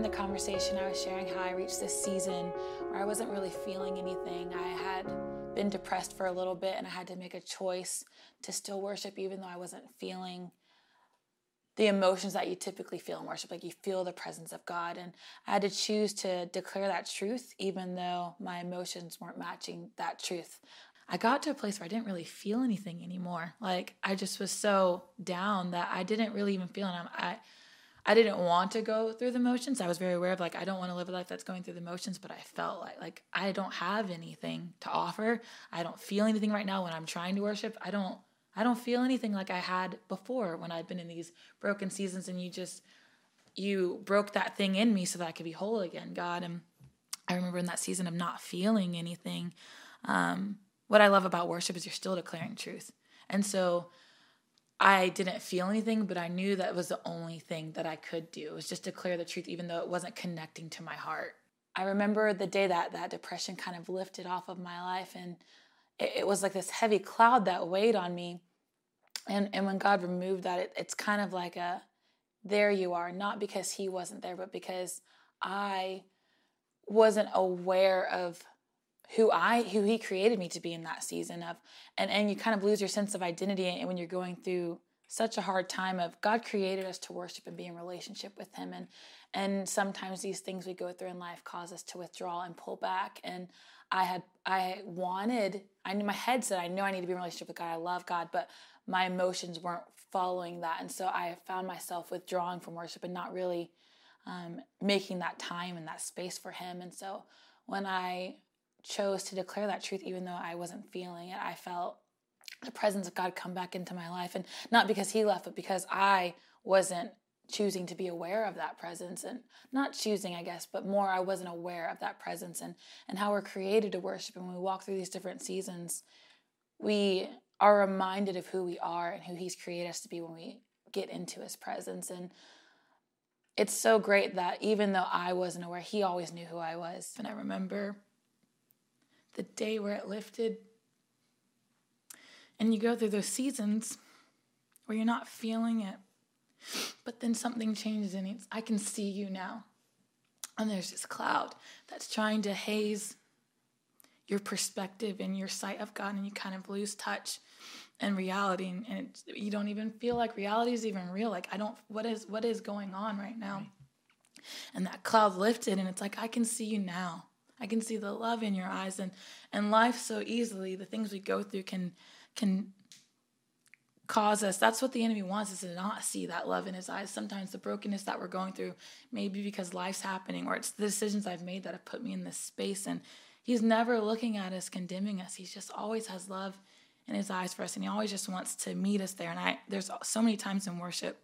in the conversation, I was sharing how I reached this season where I wasn't really feeling anything. I had been depressed for a little bit and I had to make a choice to still worship even though I wasn't feeling the emotions that you typically feel in worship. Like you feel the presence of God. And I had to choose to declare that truth even though my emotions weren't matching that truth. I got to a place where I didn't really feel anything anymore. Like I just was so down that I didn't really even feel it. I I didn't want to go through the motions. I was very aware of like I don't want to live a life that's going through the motions, but I felt like like I don't have anything to offer. I don't feel anything right now when I'm trying to worship. I don't I don't feel anything like I had before when I've been in these broken seasons and you just you broke that thing in me so that I could be whole again, God. And I remember in that season of not feeling anything. Um, what I love about worship is you're still declaring truth. And so I didn't feel anything, but I knew that was the only thing that I could do. Was just declare the truth, even though it wasn't connecting to my heart. I remember the day that that depression kind of lifted off of my life, and it, it was like this heavy cloud that weighed on me. And and when God removed that, it, it's kind of like a there you are, not because He wasn't there, but because I wasn't aware of who I who he created me to be in that season of and and you kind of lose your sense of identity and when you're going through such a hard time of God created us to worship and be in relationship with him. And and sometimes these things we go through in life cause us to withdraw and pull back. And I had I wanted I knew my head said I know I need to be in relationship with God. I love God but my emotions weren't following that. And so I found myself withdrawing from worship and not really um, making that time and that space for him. And so when I chose to declare that truth even though I wasn't feeling it. I felt the presence of God come back into my life and not because he left but because I wasn't choosing to be aware of that presence and not choosing I guess but more I wasn't aware of that presence and and how we're created to worship. And when we walk through these different seasons we are reminded of who we are and who he's created us to be when we get into his presence. And it's so great that even though I wasn't aware he always knew who I was. And I remember the day where it lifted. And you go through those seasons where you're not feeling it, but then something changes and it's, I can see you now. And there's this cloud that's trying to haze your perspective and your sight of God, and you kind of lose touch and reality, and, and you don't even feel like reality is even real. Like I don't, what is what is going on right now? Right. And that cloud lifted, and it's like I can see you now. I can see the love in your eyes and and life so easily the things we go through can can cause us. That's what the enemy wants is to not see that love in his eyes. Sometimes the brokenness that we're going through maybe because life's happening or it's the decisions i've made that have put me in this space and he's never looking at us condemning us. He just always has love in his eyes for us and he always just wants to meet us there. And i there's so many times in worship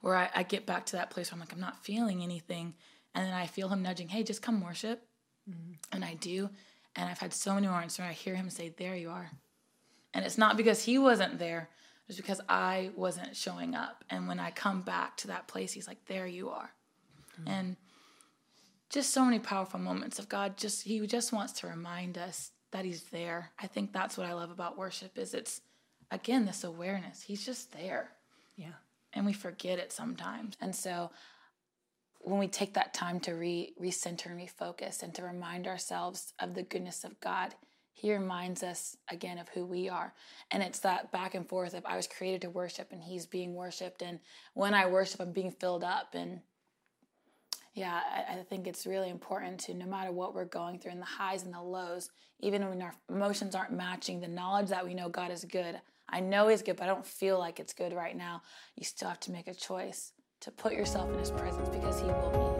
where I, I get back to that place where i'm like i'm not feeling anything and then i feel him nudging hey just come worship Mm-hmm. And I do. And I've had so many moments where I hear him say, There you are. And it's not because he wasn't there, it's because I wasn't showing up. And when I come back to that place, he's like, There you are. Mm-hmm. And just so many powerful moments of God just he just wants to remind us that he's there. I think that's what I love about worship is it's again this awareness. He's just there. Yeah. And we forget it sometimes. And so when we take that time to re recenter and refocus and to remind ourselves of the goodness of God, He reminds us again of who we are. And it's that back and forth of I was created to worship and He's being worshiped. And when I worship, I'm being filled up. And yeah, I, I think it's really important to no matter what we're going through in the highs and the lows, even when our emotions aren't matching, the knowledge that we know God is good. I know He's good, but I don't feel like it's good right now. You still have to make a choice to put yourself in his presence because he will meet.